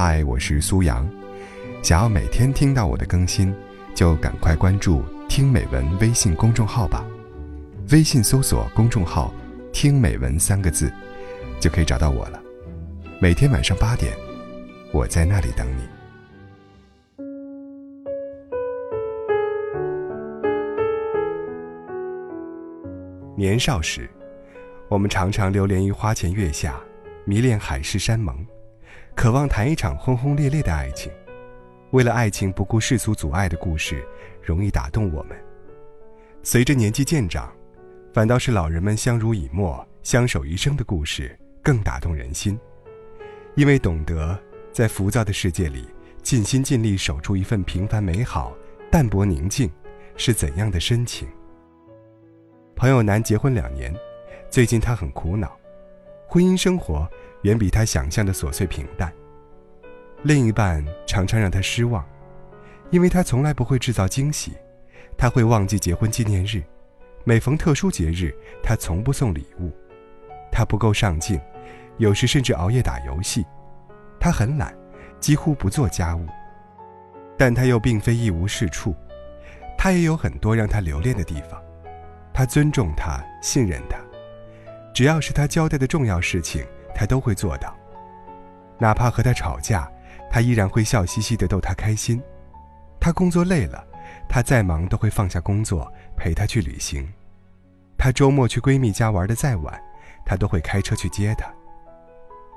嗨，我是苏阳。想要每天听到我的更新，就赶快关注“听美文”微信公众号吧。微信搜索公众号“听美文”三个字，就可以找到我了。每天晚上八点，我在那里等你。年少时，我们常常流连于花前月下，迷恋海誓山盟。渴望谈一场轰轰烈烈的爱情，为了爱情不顾世俗阻碍的故事，容易打动我们。随着年纪渐长，反倒是老人们相濡以沫、相守一生的故事更打动人心，因为懂得在浮躁的世界里尽心尽力守住一份平凡美好、淡泊宁静是怎样的深情。朋友男结婚两年，最近他很苦恼，婚姻生活。远比他想象的琐碎平淡。另一半常常让他失望，因为他从来不会制造惊喜，他会忘记结婚纪念日，每逢特殊节日，他从不送礼物，他不够上进，有时甚至熬夜打游戏，他很懒，几乎不做家务。但他又并非一无是处，他也有很多让他留恋的地方。他尊重他，信任他，只要是他交代的重要事情。他都会做到，哪怕和他吵架，他依然会笑嘻嘻的逗他开心。他工作累了，他再忙都会放下工作陪他去旅行。他周末去闺蜜家玩的再晚，他都会开车去接她。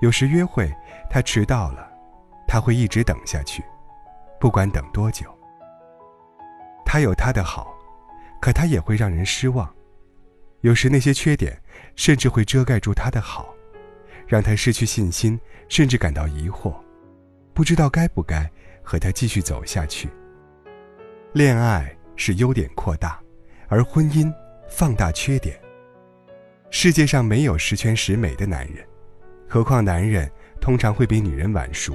有时约会他迟到了，他会一直等下去，不管等多久。他有他的好，可他也会让人失望。有时那些缺点甚至会遮盖住他的好。让他失去信心，甚至感到疑惑，不知道该不该和他继续走下去。恋爱是优点扩大，而婚姻放大缺点。世界上没有十全十美的男人，何况男人通常会比女人晚熟。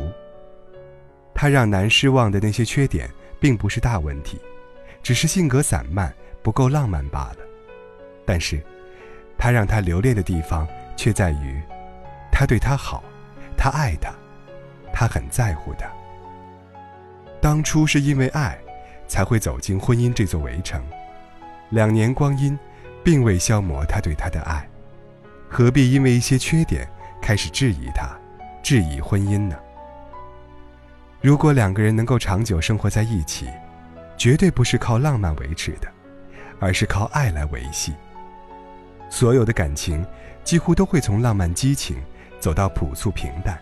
他让男失望的那些缺点，并不是大问题，只是性格散漫，不够浪漫罢了。但是，他让他留恋的地方，却在于。他对她好，他爱她，他很在乎她。当初是因为爱，才会走进婚姻这座围城。两年光阴，并未消磨他对她的爱，何必因为一些缺点开始质疑他，质疑婚姻呢？如果两个人能够长久生活在一起，绝对不是靠浪漫维持的，而是靠爱来维系。所有的感情，几乎都会从浪漫激情。走到朴素平淡，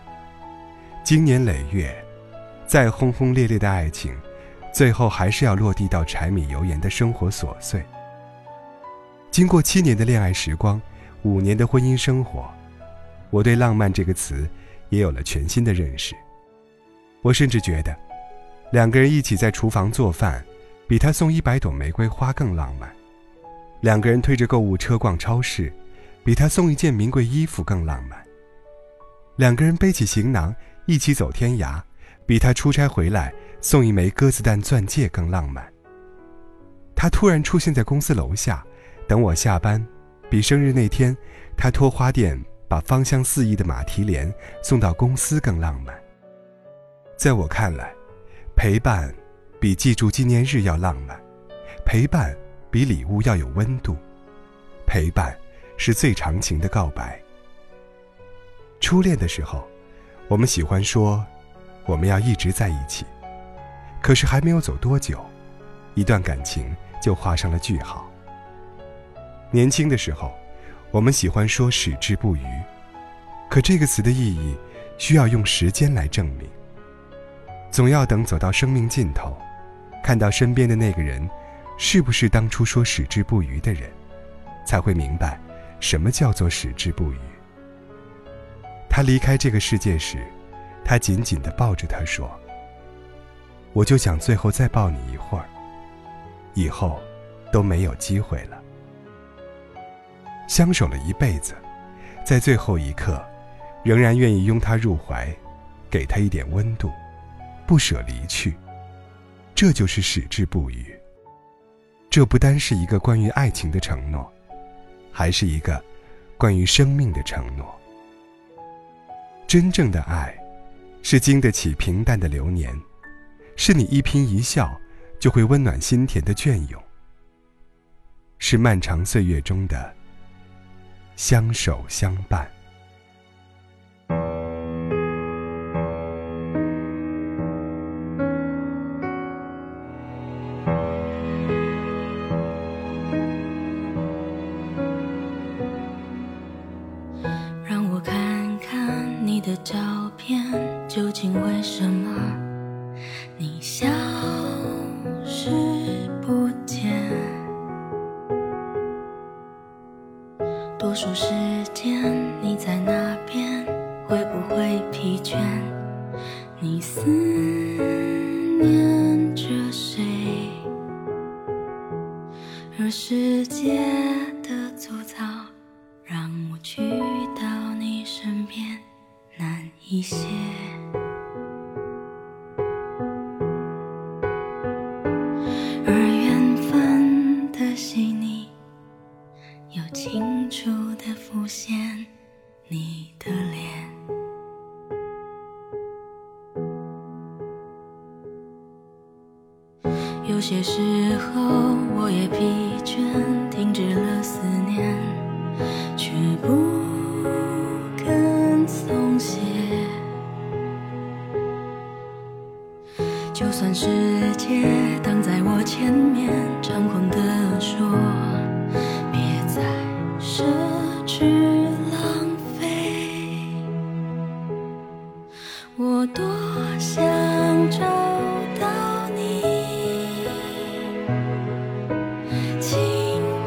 经年累月，再轰轰烈烈的爱情，最后还是要落地到柴米油盐的生活琐碎。经过七年的恋爱时光，五年的婚姻生活，我对“浪漫”这个词也有了全新的认识。我甚至觉得，两个人一起在厨房做饭，比他送一百朵玫瑰花更浪漫；两个人推着购物车逛超市，比他送一件名贵衣服更浪漫。两个人背起行囊一起走天涯，比他出差回来送一枚鸽子蛋钻戒更浪漫。他突然出现在公司楼下，等我下班，比生日那天他托花店把芳香四溢的马蹄莲送到公司更浪漫。在我看来，陪伴比记住纪念日要浪漫，陪伴比礼物要有温度，陪伴是最长情的告白。初恋的时候，我们喜欢说，我们要一直在一起。可是还没有走多久，一段感情就画上了句号。年轻的时候，我们喜欢说矢志不渝，可这个词的意义需要用时间来证明。总要等走到生命尽头，看到身边的那个人，是不是当初说矢志不渝的人，才会明白，什么叫做矢志不渝。他离开这个世界时，他紧紧地抱着她说：“我就想最后再抱你一会儿，以后都没有机会了。”相守了一辈子，在最后一刻，仍然愿意拥他入怀，给他一点温度，不舍离去，这就是矢志不渝。这不单是一个关于爱情的承诺，还是一个关于生命的承诺。真正的爱，是经得起平淡的流年，是你一颦一笑就会温暖心田的隽永，是漫长岁月中的相守相伴。究竟为什么你消失不见？多数时间你在那边，会不会疲倦？你思念着谁？而世界浮现你的脸。有些时候，我也疲倦，停止了思念，却不肯松懈。就算世界挡在我前我多想找到你，轻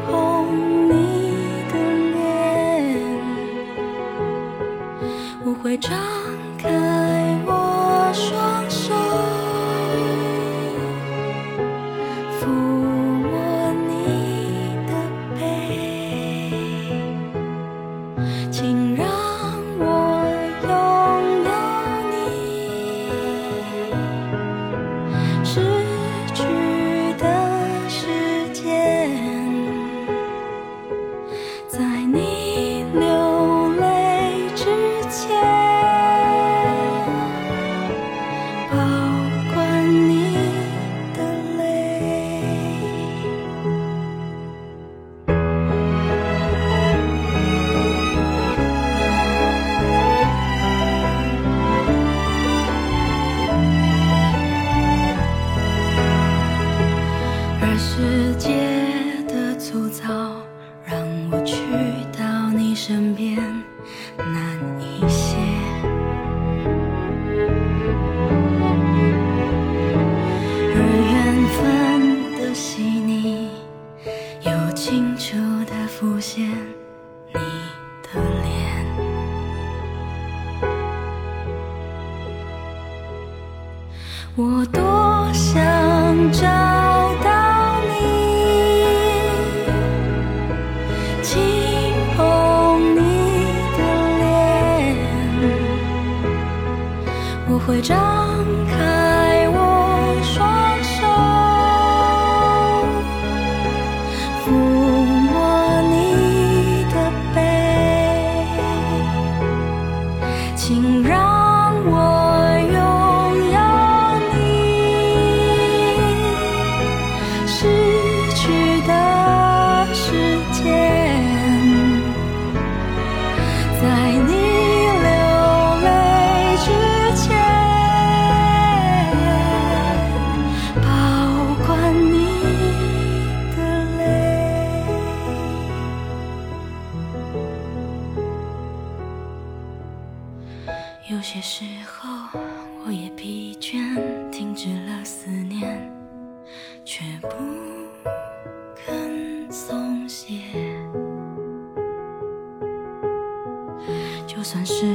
碰你的脸，我会张我多想找有些时候，我也疲倦，停止了思念，却不肯松懈。就算是。